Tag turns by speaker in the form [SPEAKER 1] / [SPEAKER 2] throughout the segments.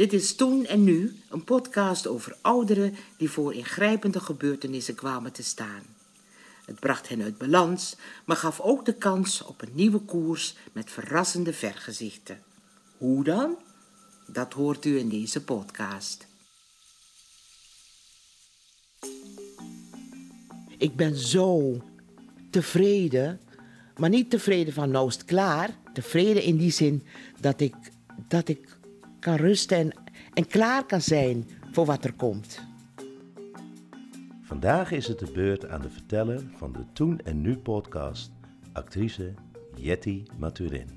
[SPEAKER 1] Dit is Toen en Nu, een podcast over ouderen die voor ingrijpende gebeurtenissen kwamen te staan. Het bracht hen uit balans, maar gaf ook de kans op een nieuwe koers met verrassende vergezichten. Hoe dan? Dat hoort u in deze podcast. Ik ben zo tevreden, maar niet tevreden van nou is het klaar. Tevreden in die zin dat ik, dat ik kan rusten en, en klaar kan zijn voor wat er komt.
[SPEAKER 2] Vandaag is het de beurt aan de verteller van de Toen en Nu podcast, actrice Jetty Maturin.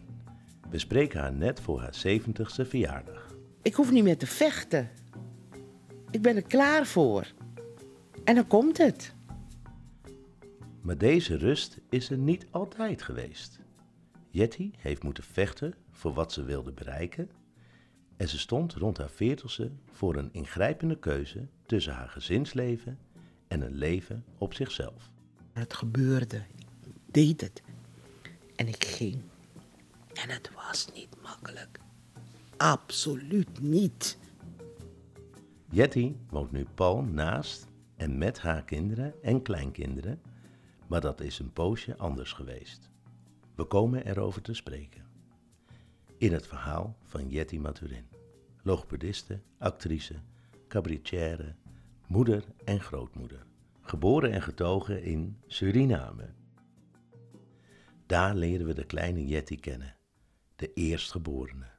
[SPEAKER 2] We spreken haar net voor haar 70ste verjaardag.
[SPEAKER 1] Ik hoef niet meer te vechten. Ik ben er klaar voor. En dan komt het.
[SPEAKER 2] Maar deze rust is er niet altijd geweest. Jetty heeft moeten vechten voor wat ze wilde bereiken en ze stond rond haar veertigste voor een ingrijpende keuze tussen haar gezinsleven en een leven op zichzelf.
[SPEAKER 1] Het gebeurde. Ik deed het. En ik ging. En het was niet makkelijk. Absoluut niet.
[SPEAKER 2] Jetty woont nu pal naast en met haar kinderen en kleinkinderen, maar dat is een poosje anders geweest. We komen erover te spreken. In het verhaal van Jetty Maturin, logopediste, actrice, cabaretière, moeder en grootmoeder, geboren en getogen in Suriname. Daar leren we de kleine Jetty kennen, de eerstgeborene.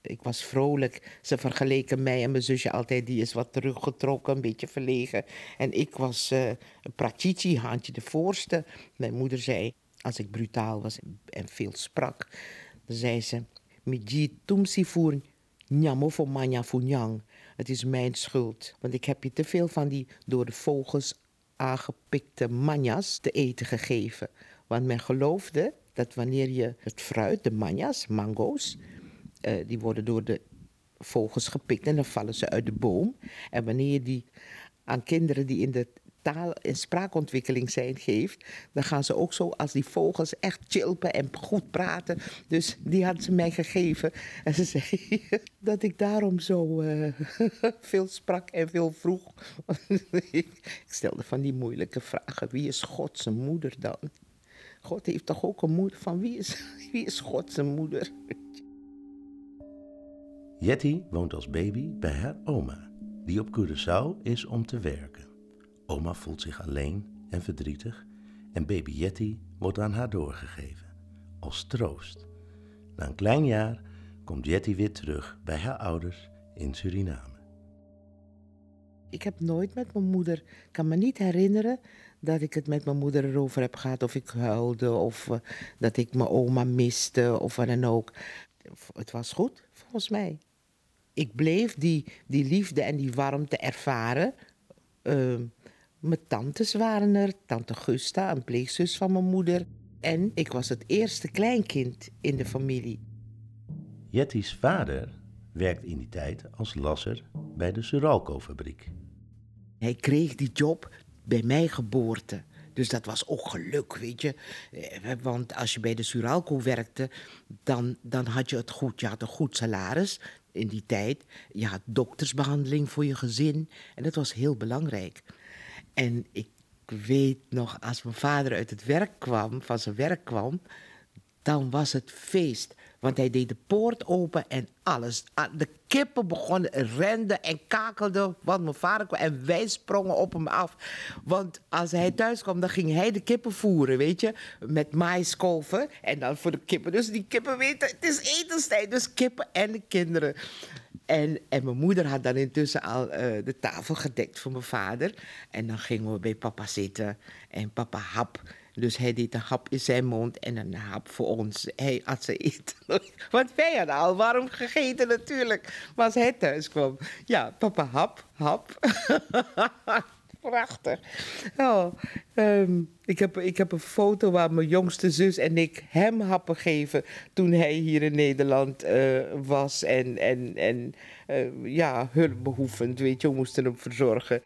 [SPEAKER 1] Ik was vrolijk. Ze vergeleken mij en mijn zusje altijd. Die is wat teruggetrokken, een beetje verlegen. En ik was uh, een prachichi, haantje de voorste. Mijn moeder zei, als ik brutaal was en veel sprak, dan zei ze... Miji tumsi voor nyamo voor manja nyang. Het is mijn schuld, want ik heb je te veel van die door de vogels aangepikte manjas te eten gegeven. Want men geloofde dat wanneer je het fruit, de manjas, mango's, uh, die worden door de vogels gepikt en dan vallen ze uit de boom. En wanneer je die aan kinderen die in de taal- en spraakontwikkeling zijn geeft, dan gaan ze ook zo als die vogels echt chilpen en goed praten. Dus die had ze mij gegeven. En ze zei dat ik daarom zo uh, veel sprak en veel vroeg. ik stelde van die moeilijke vragen. Wie is God zijn moeder dan? God heeft toch ook een moeder? Van wie is, wie is God zijn moeder?
[SPEAKER 2] Jetty woont als baby bij haar oma, die op Curaçao is om te werken. Oma voelt zich alleen en verdrietig en baby Jetty wordt aan haar doorgegeven, als troost. Na een klein jaar komt Jetty weer terug bij haar ouders in Suriname.
[SPEAKER 1] Ik heb nooit met mijn moeder, ik kan me niet herinneren dat ik het met mijn moeder erover heb gehad of ik huilde of uh, dat ik mijn oma miste of wat dan ook. Het was goed, volgens mij. Ik bleef die, die liefde en die warmte ervaren. Uh, mijn tantes waren er, tante Gusta, een pleegzus van mijn moeder. En ik was het eerste kleinkind in de familie.
[SPEAKER 2] Jetty's vader werkt in die tijd als lasser bij de Suralco-fabriek.
[SPEAKER 1] Hij kreeg die job bij mijn geboorte. Dus dat was ook geluk, weet je. Eh, want als je bij de Suralco werkte, dan, dan had je het goed. Je had een goed salaris in die tijd. Je had doktersbehandeling voor je gezin. En dat was heel belangrijk. En ik weet nog, als mijn vader uit het werk kwam, van zijn werk kwam, dan was het feest. Want hij deed de poort open en alles. De kippen begonnen, renden en kakelden. Want mijn vader kwam en wij sprongen op hem af. Want als hij thuis kwam, dan ging hij de kippen voeren, weet je. Met maïskolven en dan voor de kippen. Dus die kippen weten, het is etenstijd. Dus kippen en de kinderen. En, en mijn moeder had dan intussen al uh, de tafel gedekt voor mijn vader. En dan gingen we bij papa zitten en papa hap. Dus hij deed een hap in zijn mond en een hap voor ons. Hij had ze eten. Want wij hadden al warm gegeten natuurlijk. Maar als hij thuis kwam, ja, papa hap, hap. Prachtig. Oh, um, ik, heb, ik heb een foto waar mijn jongste zus en ik hem happen geven toen hij hier in Nederland uh, was en, en, en uh, ja, hulpbehoevend, weet je, we moesten hem verzorgen.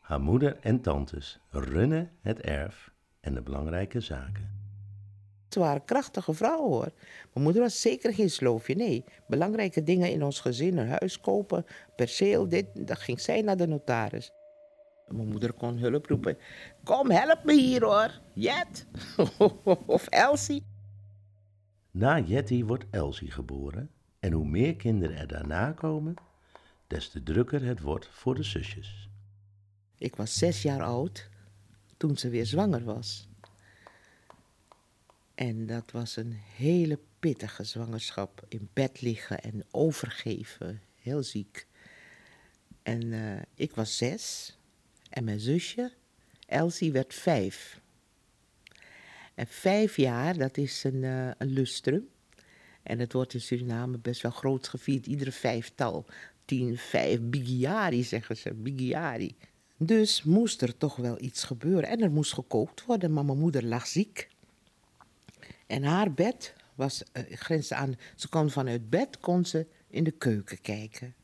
[SPEAKER 2] Haar moeder en tantes runnen het erf en de belangrijke zaken.
[SPEAKER 1] Ze waren krachtige vrouwen hoor. Mijn moeder was zeker geen sloofje, nee. Belangrijke dingen in ons gezin, een huis kopen, perceel, dit, dan ging zij naar de notaris. Mijn moeder kon hulp roepen. Kom, help me hier hoor, Jet. of Elsie.
[SPEAKER 2] Na Jetty wordt Elsie geboren en hoe meer kinderen er daarna komen, des te drukker het wordt voor de zusjes.
[SPEAKER 1] Ik was zes jaar oud toen ze weer zwanger was. En dat was een hele pittige zwangerschap. In bed liggen en overgeven, heel ziek. En eh, ik was zes en mijn zusje, Elsie, werd vijf. En vijf jaar, dat is een, een lustrum. En het wordt in Suriname best wel groot gevierd, iedere vijftal. Tien, vijf, bigiari zeggen ze, bigiari. Dus moest er toch wel iets gebeuren. En er moest gekookt worden, maar mijn moeder lag ziek. En haar bed was, uh, grensde aan, ze kon vanuit bed kon ze in de keuken kijken.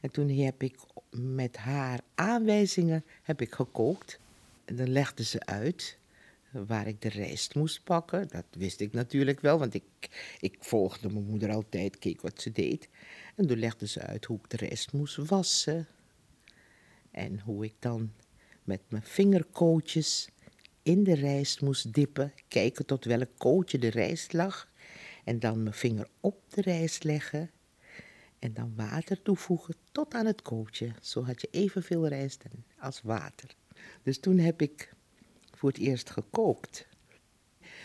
[SPEAKER 1] En toen heb ik met haar aanwijzingen heb ik gekookt. En dan legde ze uit waar ik de rijst moest pakken. Dat wist ik natuurlijk wel, want ik, ik volgde mijn moeder altijd, keek wat ze deed. En toen legde ze uit hoe ik de rijst moest wassen. En hoe ik dan met mijn vingerkootjes in de rijst moest dippen, kijken tot welk kootje de rijst lag. En dan mijn vinger op de rijst leggen en dan water toevoegen tot aan het kootje. Zo had je evenveel rijst als water. Dus toen heb ik voor het eerst gekookt.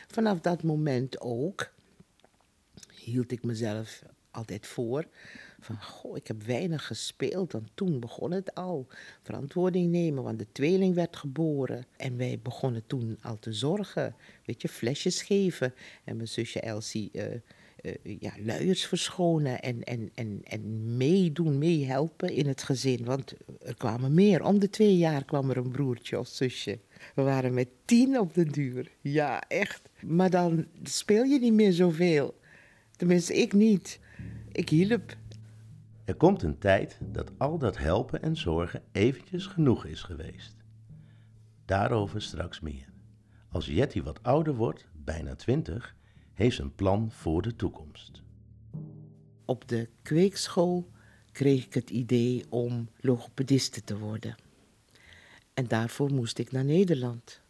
[SPEAKER 1] Vanaf dat moment ook hield ik mezelf altijd voor van, goh, ik heb weinig gespeeld, want toen begon het al. Verantwoording nemen, want de tweeling werd geboren. En wij begonnen toen al te zorgen, weet je, flesjes geven. En mijn zusje Elsie uh, ja, luiers verschonen en, en, en, en meedoen, meehelpen in het gezin. Want er kwamen meer. Om de twee jaar kwam er een broertje of zusje. We waren met tien op de duur. Ja, echt. Maar dan speel je niet meer zoveel. Tenminste, ik niet. Ik hielp.
[SPEAKER 2] Er komt een tijd dat al dat helpen en zorgen eventjes genoeg is geweest. Daarover straks meer. Als Jetty wat ouder wordt, bijna twintig, heeft een plan voor de toekomst.
[SPEAKER 1] Op de kweekschool kreeg ik het idee om logopediste te worden. En daarvoor moest ik naar Nederland.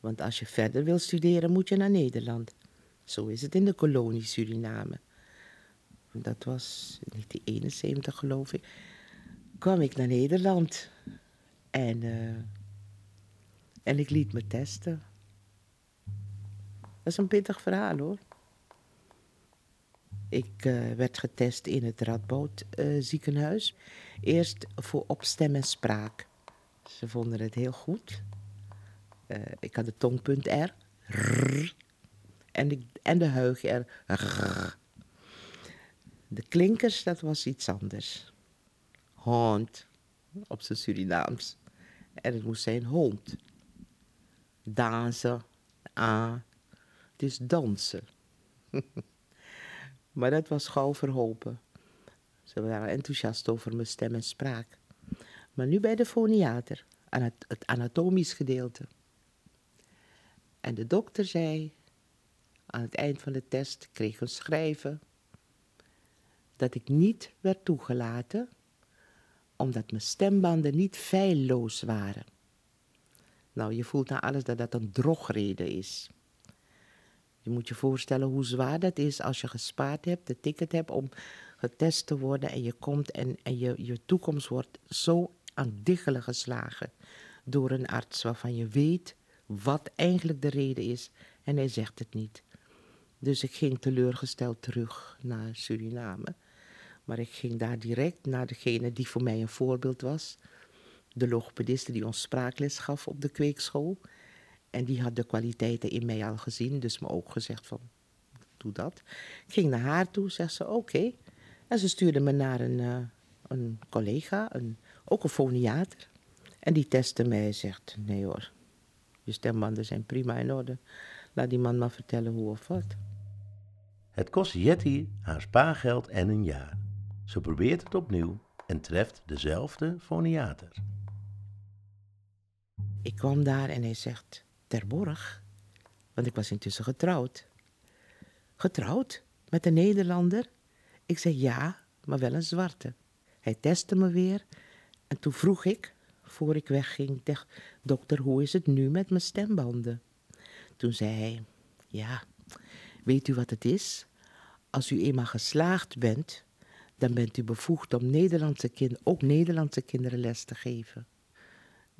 [SPEAKER 1] Want als je verder wil studeren, moet je naar Nederland. Zo is het in de kolonie Suriname. Dat was in 1971, geloof ik. kwam ik naar Nederland. En, uh, en ik liet me testen. Dat is een pittig verhaal hoor. Ik uh, werd getest in het Radboud uh, ziekenhuis. Eerst voor opstem en spraak. Ze vonden het heel goed. Uh, ik had de tongpunt R. En, de, en de huig R. De klinkers, dat was iets anders. Hond, op zijn Surinaams. En het moest zijn hond. Dansen, ah, het is dansen. maar dat was gauw verholpen. Ze waren enthousiast over mijn stem en spraak. Maar nu bij de foniater, aan het, het anatomisch gedeelte. En de dokter zei, aan het eind van de test kreeg een schrijven, dat ik niet werd toegelaten, omdat mijn stembanden niet feilloos waren. Nou, je voelt na alles dat dat een drogreden is. Je moet je voorstellen hoe zwaar dat is als je gespaard hebt, de ticket hebt om getest te worden en je komt en, en je, je toekomst wordt zo aan diggelen geslagen door een arts waarvan je weet wat eigenlijk de reden is en hij zegt het niet. Dus ik ging teleurgesteld terug naar Suriname. Maar ik ging daar direct naar degene die voor mij een voorbeeld was. De logopediste die ons spraakles gaf op de kweekschool. En die had de kwaliteiten in mij al gezien, dus me ook gezegd van, doe dat. Ik ging naar haar toe, zegt ze, oké. En ze stuurde me naar een, uh, een collega, een, ook een foniater. En die testte mij en zegt, nee hoor, je stembanden zijn prima in orde. Laat die man maar vertellen hoe of wat.
[SPEAKER 2] Het kost Jetty haar spaargeld en een jaar. Ze probeert het opnieuw en treft dezelfde foniater.
[SPEAKER 1] Ik kwam daar en hij zegt, Terborg, Want ik was intussen getrouwd. Getrouwd? Met een Nederlander? Ik zei ja, maar wel een zwarte. Hij testte me weer en toen vroeg ik, voor ik wegging, dokter, hoe is het nu met mijn stembanden? Toen zei hij, ja, weet u wat het is? Als u eenmaal geslaagd bent, dan bent u bevoegd om Nederlandse kind, ook Nederlandse kinderen les te geven.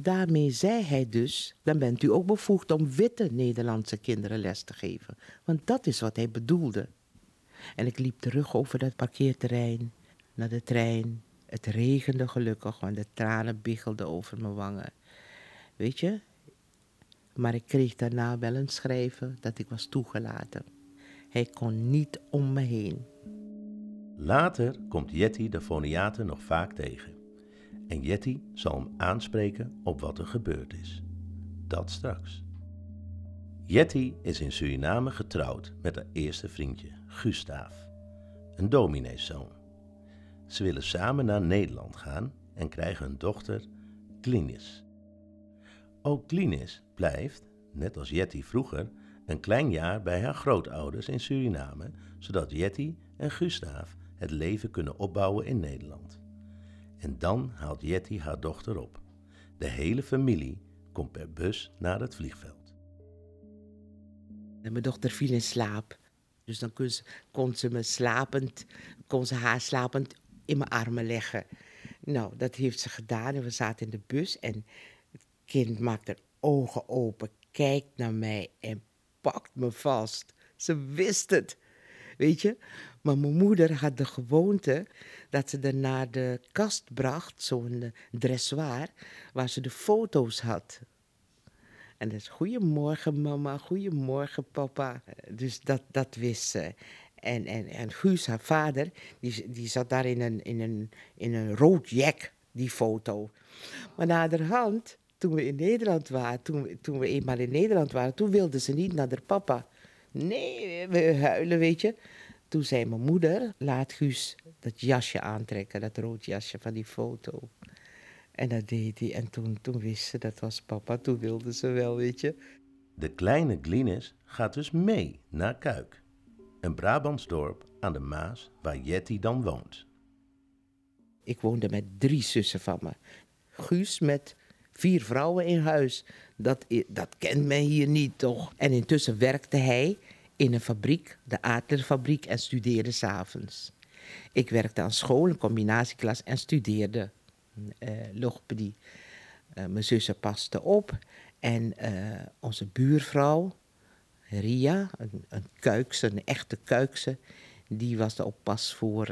[SPEAKER 1] Daarmee zei hij dus, dan bent u ook bevoegd om witte Nederlandse kinderen les te geven. Want dat is wat hij bedoelde. En ik liep terug over dat parkeerterrein naar de trein. Het regende gelukkig, want de tranen biggelden over mijn wangen. Weet je? Maar ik kreeg daarna wel een schrijven dat ik was toegelaten. Hij kon niet om me heen.
[SPEAKER 2] Later komt Jetty de foniaten nog vaak tegen. En Jetty zal hem aanspreken op wat er gebeurd is. Dat straks. Jetty is in Suriname getrouwd met haar eerste vriendje, Gustaaf, een domineeszoon. Ze willen samen naar Nederland gaan en krijgen een dochter, Klinis. Ook Klinis blijft, net als Jetty vroeger, een klein jaar bij haar grootouders in Suriname, zodat Jetty en Gustaaf het leven kunnen opbouwen in Nederland. En dan haalt Jetty haar dochter op. De hele familie komt per bus naar het vliegveld.
[SPEAKER 1] En mijn dochter viel in slaap. Dus dan kon ze, kon ze me slapend, kon ze haar slapend in mijn armen leggen. Nou, dat heeft ze gedaan en we zaten in de bus en het kind maakt haar ogen open, kijkt naar mij en pakt me vast. Ze wist het, weet je. Maar mijn moeder had de gewoonte dat ze er naar de kast bracht, zo'n dressoir, waar ze de foto's had. En dus, goedemorgen mama, goedemorgen papa. Dus dat, dat wist ze. En, en, en Guus, haar vader, die, die zat daar in een, in, een, in een rood jek, die foto. Maar naderhand, toen we in Nederland waren, toen, toen we eenmaal in Nederland waren, toen wilde ze niet naar de papa. Nee, we huilen, weet je. Toen zei mijn moeder, laat Guus dat jasje aantrekken, dat rood jasje van die foto. En dat deed hij. En toen, toen wist ze, dat was papa. Toen wilde ze wel, weet je.
[SPEAKER 2] De kleine Glynis gaat dus mee naar Kuik. Een Brabantsdorp aan de Maas waar Jetty dan woont.
[SPEAKER 1] Ik woonde met drie zussen van me. Guus met vier vrouwen in huis. Dat, dat kent men hier niet, toch? En intussen werkte hij in een fabriek, de Adlerfabriek, en studeerde s'avonds. Ik werkte aan school, een combinatieklas, en studeerde uh, logopedie. Uh, mijn zussen pasten op en uh, onze buurvrouw, Ria, een, een kuikse, een echte kuikse, die was de oppas voor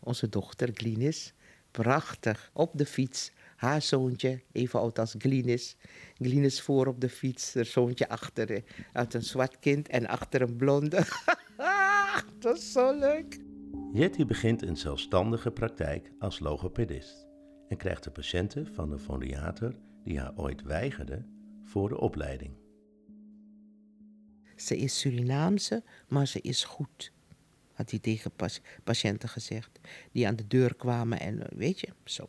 [SPEAKER 1] onze dochter Glinis. Prachtig, op de fiets. Haar zoontje, even oud als Glinis. Glinis voor op de fiets, haar zoontje achter. Uit een zwart kind en achter een blonde. dat is zo leuk.
[SPEAKER 2] Jetty begint een zelfstandige praktijk als logopedist en krijgt de patiënten van de foniater die haar ooit weigerde voor de opleiding.
[SPEAKER 1] Ze is Surinaamse, maar ze is goed, had hij tegen patiënten gezegd, die aan de deur kwamen en eh, weet je, zo.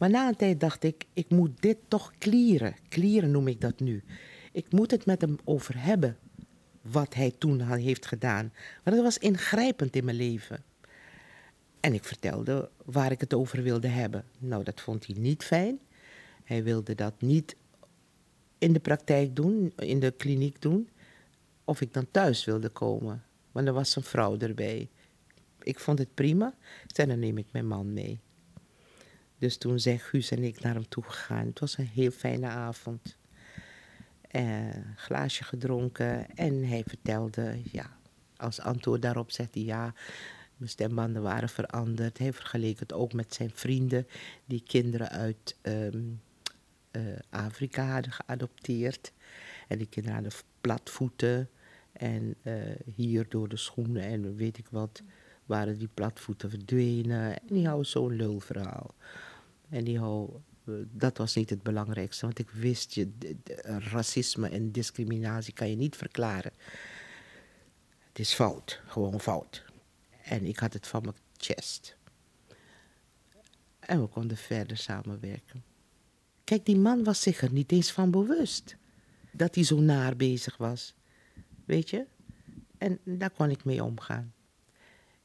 [SPEAKER 1] Maar na een tijd dacht ik, ik moet dit toch klieren. Klieren noem ik dat nu. Ik moet het met hem over hebben, wat hij toen heeft gedaan. Want het was ingrijpend in mijn leven. En ik vertelde waar ik het over wilde hebben. Nou, dat vond hij niet fijn. Hij wilde dat niet in de praktijk doen, in de kliniek doen. Of ik dan thuis wilde komen. Want er was een vrouw erbij. Ik vond het prima. Ik zei, dan neem ik mijn man mee. Dus toen zijn Guus en ik naar hem toe gegaan. Het was een heel fijne avond. Uh, glaasje gedronken en hij vertelde, ja, als antwoord daarop zegt hij ja, mijn stembanden waren veranderd. Hij vergeleek het ook met zijn vrienden die kinderen uit ehm, eh, Afrika hadden geadopteerd. En die kinderen hadden platvoeten. En uh, hier door de schoenen en weet ik wat, waren die platvoeten verdwenen. En die houden zo'n lulverhaal. En die hou, eh, dat was niet het belangrijkste, want ik wist je, racisme en discriminatie kan je niet verklaren. Het is fout, gewoon fout. En ik had het van mijn chest. En we konden verder samenwerken. Kijk, die man was zich er niet eens van bewust. dat hij zo naar bezig was. Weet je? En daar kon ik mee omgaan.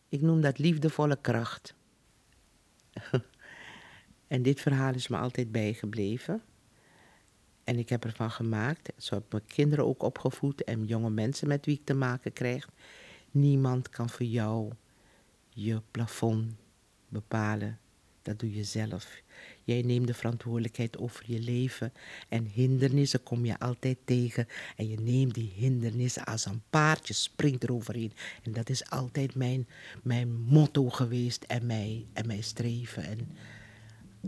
[SPEAKER 1] Ik noem dat liefdevolle kracht. en dit verhaal is me altijd bijgebleven. En ik heb ervan gemaakt, zo heb mijn kinderen ook opgevoed en jonge mensen met wie ik te maken krijg. Niemand kan voor jou je plafond bepalen. Dat doe je zelf. Jij neemt de verantwoordelijkheid over je leven. En hindernissen kom je altijd tegen. En je neemt die hindernissen als een paardje, springt eroverheen. En dat is altijd mijn, mijn motto geweest en mijn, en mijn streven. En,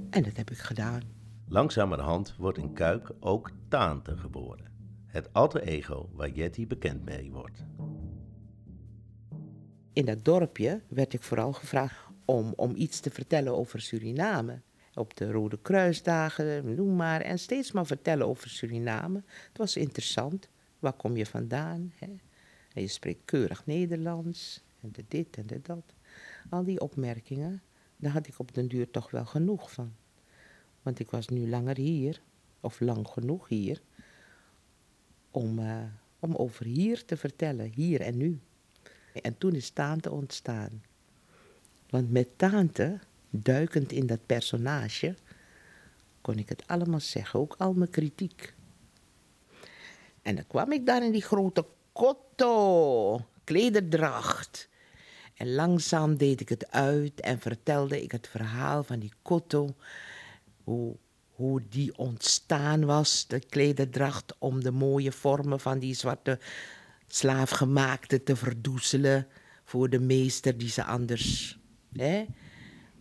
[SPEAKER 1] en dat heb ik gedaan.
[SPEAKER 2] Langzamerhand wordt in Kuik ook Taante geboren. Het alter ego waar Jetty bekend mee wordt.
[SPEAKER 1] In dat dorpje werd ik vooral gevraagd om, om iets te vertellen over Suriname. Op de Rode Kruisdagen, noem maar. En steeds maar vertellen over Suriname. Het was interessant. Waar kom je vandaan? Hè? En je spreekt keurig Nederlands. En de dit en de dat. Al die opmerkingen, daar had ik op den duur toch wel genoeg van. Want ik was nu langer hier, of lang genoeg hier, om, uh, om over hier te vertellen, hier en nu. En toen is Taante ontstaan. Want met Taante, duikend in dat personage, kon ik het allemaal zeggen, ook al mijn kritiek. En dan kwam ik daar in die grote kotto, klederdracht. En langzaam deed ik het uit en vertelde ik het verhaal van die kotto hoe, hoe die ontstaan was, de klederdracht, om de mooie vormen van die zwarte slaafgemaakte te verdoezelen voor de meester die ze anders.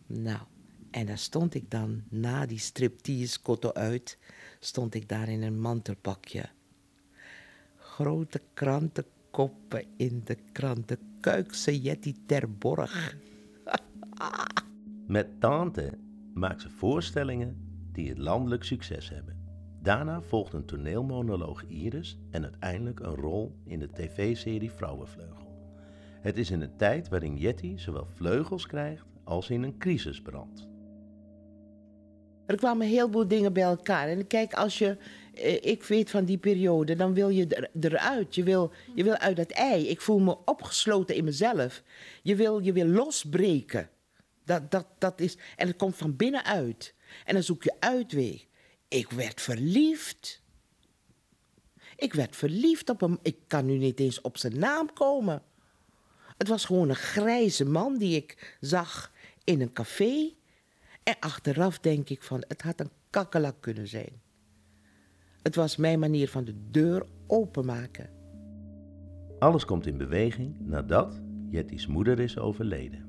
[SPEAKER 1] Nou, en dan stond ik dan na die striptease kotto uit, stond ik daar in een mantelpakje. Grote krantenkoppen in de kranten, kuikse Jetty Terborg.
[SPEAKER 2] Met tante maakt ze voorstellingen die het landelijk succes hebben. Daarna volgt een toneelmonoloog Iris en uiteindelijk een rol in de tv-serie Vrouwenvleugel. Het is in een tijd waarin Jetty zowel vleugels krijgt als in een crisis brandt.
[SPEAKER 1] Er kwamen heel veel dingen bij elkaar. En kijk, als je, eh, ik weet van die periode, dan wil je er, eruit. Je wil, je wil uit dat ei. Ik voel me opgesloten in mezelf. Je wil, je wil losbreken. Dat, dat, dat is, en het komt van binnenuit. En dan zoek je uitweg. Ik werd verliefd. Ik werd verliefd op hem. Ik kan nu niet eens op zijn naam komen. Het was gewoon een grijze man die ik zag in een café. En achteraf denk ik van, het had een kakkelak kunnen zijn. Het was mijn manier van de deur openmaken.
[SPEAKER 2] Alles komt in beweging nadat Jetty's moeder is overleden.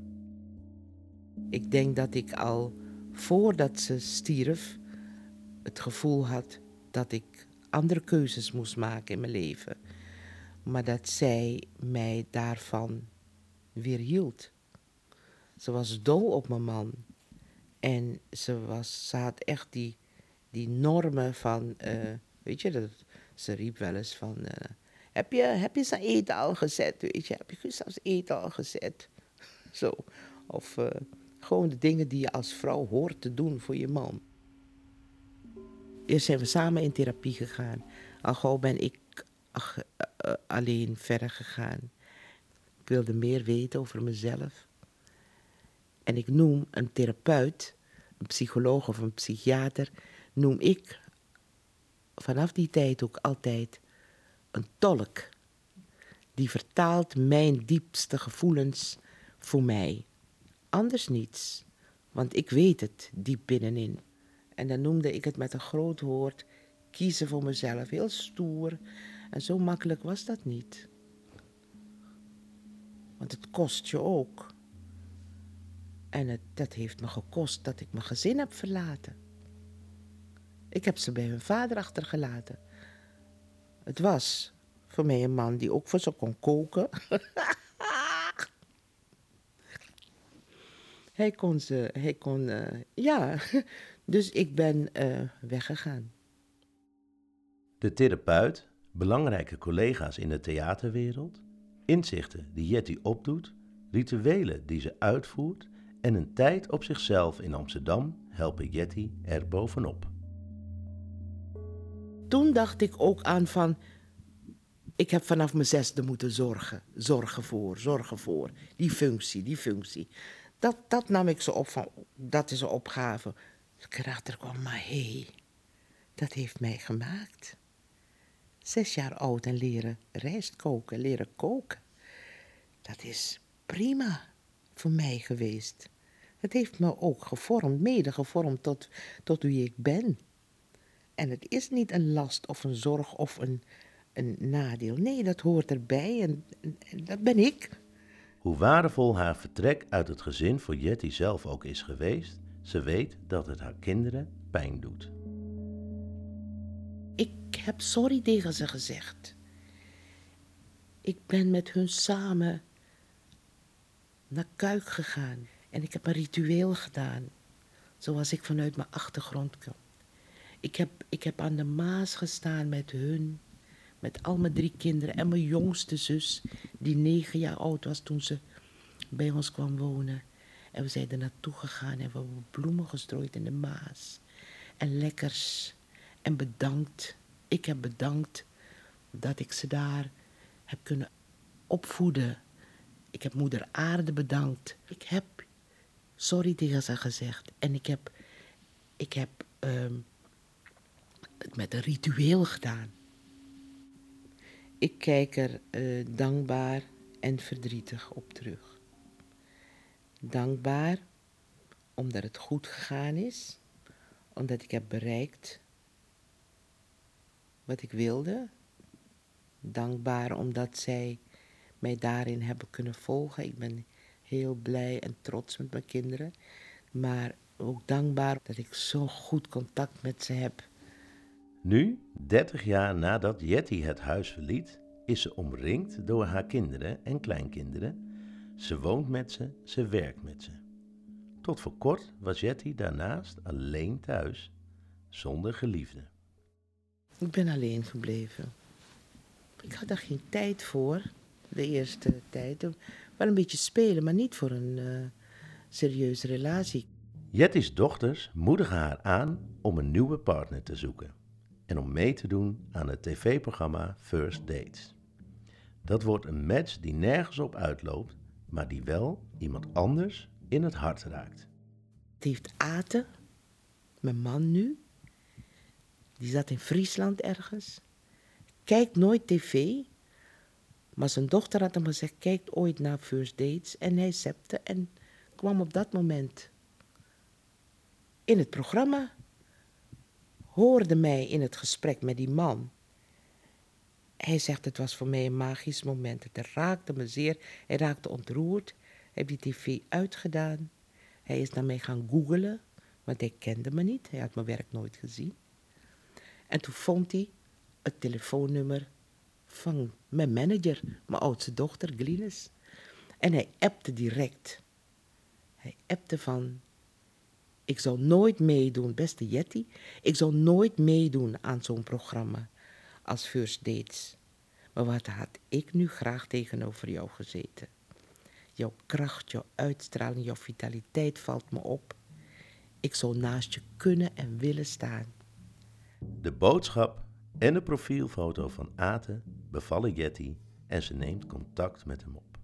[SPEAKER 1] Ik denk dat ik al voordat ze stierf het gevoel had dat ik andere keuzes moest maken in mijn leven. Maar dat zij mij daarvan weerhield. Ze was dol op mijn man. En ze, was, ze had echt die, die normen van, uh, weet je, dat, ze riep wel eens van, uh, heb, je, heb je zijn eten al gezet, weet je, heb je zelfs eten al gezet? Zo, of... Uh, gewoon de dingen die je als vrouw hoort te doen voor je man. Eerst zijn we samen in therapie gegaan. Al gauw ben ik ach, alleen verder gegaan. Ik wilde meer weten over mezelf. En ik noem een therapeut, een psycholoog of een psychiater, noem ik vanaf die tijd ook altijd een tolk. Die vertaalt mijn diepste gevoelens voor mij anders niets, want ik weet het diep binnenin. En dan noemde ik het met een groot woord kiezen voor mezelf, heel stoer. En zo makkelijk was dat niet. Want het kost je ook. En het, dat heeft me gekost dat ik mijn gezin heb verlaten. Ik heb ze bij hun vader achtergelaten. Het was voor mij een man die ook voor ze kon koken. Hij kon ze, hij kon, uh, ja. Dus ik ben uh, weggegaan.
[SPEAKER 2] De therapeut, belangrijke collega's in de theaterwereld, inzichten die Jetty opdoet, rituelen die ze uitvoert en een tijd op zichzelf in Amsterdam helpen Jetty er bovenop.
[SPEAKER 1] toen dacht ik ook aan van, ik heb vanaf mijn zesde moeten zorgen. Zorgen voor, zorgen voor. Die functie, die functie. Dat, dat nam ik zo op van, dat is een opgave. Ik erachter kwam, maar hé, hey, dat heeft mij gemaakt. Zes jaar oud en leren rijst koken, leren koken. Dat is prima voor mij geweest. Het heeft me ook gevormd, mede gevormd tot, tot wie ik ben. En het is niet een last of een zorg of een, een nadeel. Nee, dat hoort erbij en, en dat ben ik.
[SPEAKER 2] Hoe waardevol haar vertrek uit het gezin voor Jetty zelf ook is geweest, ze weet dat het haar kinderen pijn doet.
[SPEAKER 1] Ik heb sorry tegen ze gezegd. Ik ben met hun samen naar Kuik gegaan en ik heb een ritueel gedaan, zoals ik vanuit mijn achtergrond kom. Ik heb, ik heb aan de Maas gestaan met hun, met al mijn drie kinderen en mijn jongste zus, die negen jaar oud was toen ze bij ons kwam wonen. En we zijn er naartoe gegaan en we hebben bloemen gestrooid in de Maas. En lekkers. En bedankt. Ik heb bedankt dat ik ze daar heb kunnen opvoeden. Ik heb moeder aarde bedankt. Ik heb sorry tegen ze gezegd. En ik heb, ik heb ehm, het met een ritueel gedaan. Ik kijk er uh, dankbaar en verdrietig op terug. Dankbaar omdat het goed gegaan is, omdat ik heb bereikt wat ik wilde. Dankbaar omdat zij mij daarin hebben kunnen volgen. Ik ben heel blij en trots met mijn kinderen. Maar ook dankbaar dat ik zo goed contact met ze heb.
[SPEAKER 2] Nu, 30 jaar nadat Jetty het huis verliet, is ze omringd door haar kinderen en kleinkinderen. Ze woont met ze, ze werkt met ze. Tot voor kort was Jetty daarnaast alleen thuis, zonder geliefde.
[SPEAKER 1] Ik ben alleen gebleven. Ik had daar geen tijd voor, de eerste tijd. Wel een beetje spelen, maar niet voor een uh, serieuze relatie.
[SPEAKER 2] Jetty's dochters moedigen haar aan om een nieuwe partner te zoeken en om mee te doen aan het tv-programma First Dates. Dat wordt een match die nergens op uitloopt, maar die wel iemand anders in het hart raakt.
[SPEAKER 1] Het heeft Aten, mijn man nu, die zat in Friesland ergens, kijkt nooit tv, maar zijn dochter had hem gezegd, kijk ooit naar First Dates. En hij septe en kwam op dat moment in het programma hoorde mij in het gesprek met die man. Hij zegt, het was voor mij een magisch moment. Het raakte me zeer. Hij raakte ontroerd. Hij heeft die tv uitgedaan. Hij is naar mij gaan googelen, want hij kende me niet. Hij had mijn werk nooit gezien. En toen vond hij het telefoonnummer van mijn manager, mijn oudste dochter, Glynis. En hij appte direct. Hij appte van, ik zou nooit meedoen, beste Jetty, ik zou nooit meedoen aan zo'n programma als First Dates. Maar wat had ik nu graag tegenover jou gezeten? Jouw kracht, jouw uitstraling, jouw vitaliteit valt me op. Ik zou naast je kunnen en willen staan.
[SPEAKER 2] De boodschap en de profielfoto van Ate bevallen Jetty en ze neemt contact met hem op.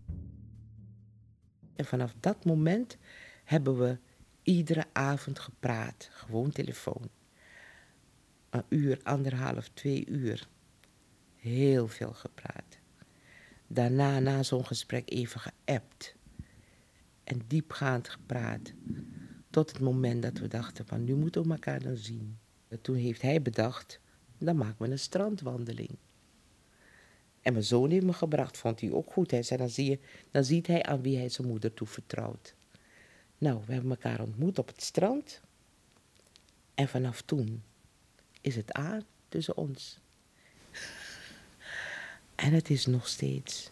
[SPEAKER 1] En vanaf dat moment hebben we iedere avond gepraat, gewoon telefoon. Een uur, anderhalf, twee uur. Heel veel gepraat. Daarna, na zo'n gesprek, even geappt. En diepgaand gepraat. Tot het moment dat we dachten van nu moeten we elkaar dan zien. En toen heeft hij bedacht, dan maken we een strandwandeling. En mijn zoon heeft me gebracht, vond hij ook goed. Hij zei, dan, zie je, dan ziet hij aan wie hij zijn moeder toevertrouwt. Nou, we hebben elkaar ontmoet op het strand. En vanaf toen is het aan tussen ons. En het is nog steeds.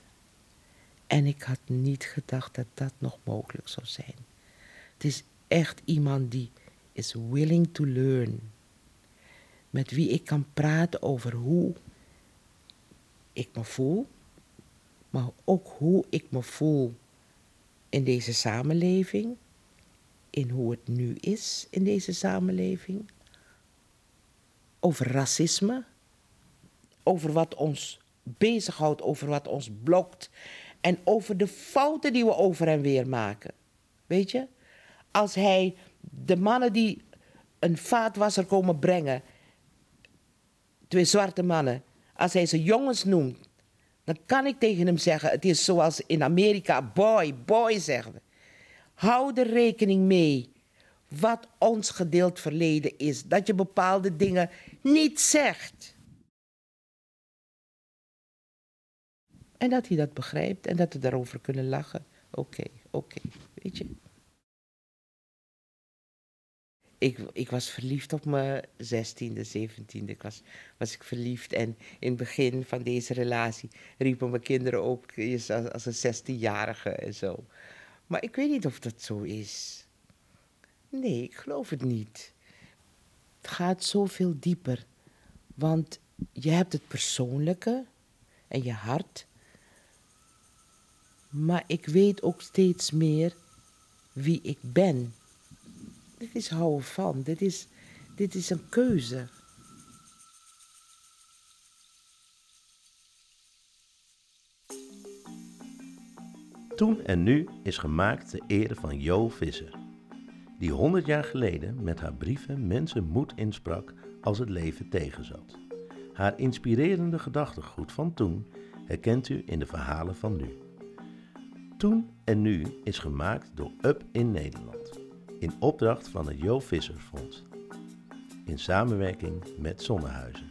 [SPEAKER 1] En ik had niet gedacht dat dat nog mogelijk zou zijn. Het is echt iemand die is willing to learn. Met wie ik kan praten over hoe ik me voel, maar ook hoe ik me voel in deze samenleving, in hoe het nu is in deze samenleving, over racisme, over wat ons bezighoudt, over wat ons blokt en over de fouten die we over en weer maken. Weet je? Als hij de mannen die een vaatwasser komen brengen, twee zwarte mannen, als hij ze jongens noemt, dan kan ik tegen hem zeggen: Het is zoals in Amerika, boy, boy zeggen we. Hou er rekening mee wat ons gedeeld verleden is. Dat je bepaalde dingen niet zegt. En dat hij dat begrijpt en dat we daarover kunnen lachen. Oké, oké, weet je. Ik, ik was verliefd op mijn 16e, 17e. Ik was, was ik verliefd. En in het begin van deze relatie riepen mijn kinderen ook als, als een 16-jarige en zo. Maar ik weet niet of dat zo is. Nee, ik geloof het niet. Het gaat zoveel dieper. Want je hebt het persoonlijke en je hart. Maar ik weet ook steeds meer wie ik ben. Dit is houden van. Dit is, dit is een keuze.
[SPEAKER 2] Toen en Nu is gemaakt ter ere van Jo Visser, die 100 jaar geleden met haar brieven mensen moed insprak als het leven tegenzat. Haar inspirerende gedachtegoed van toen herkent u in de verhalen van nu. Toen en Nu is gemaakt door Up in Nederland, in opdracht van het Jo Visser Fonds, in samenwerking met Zonnehuizen.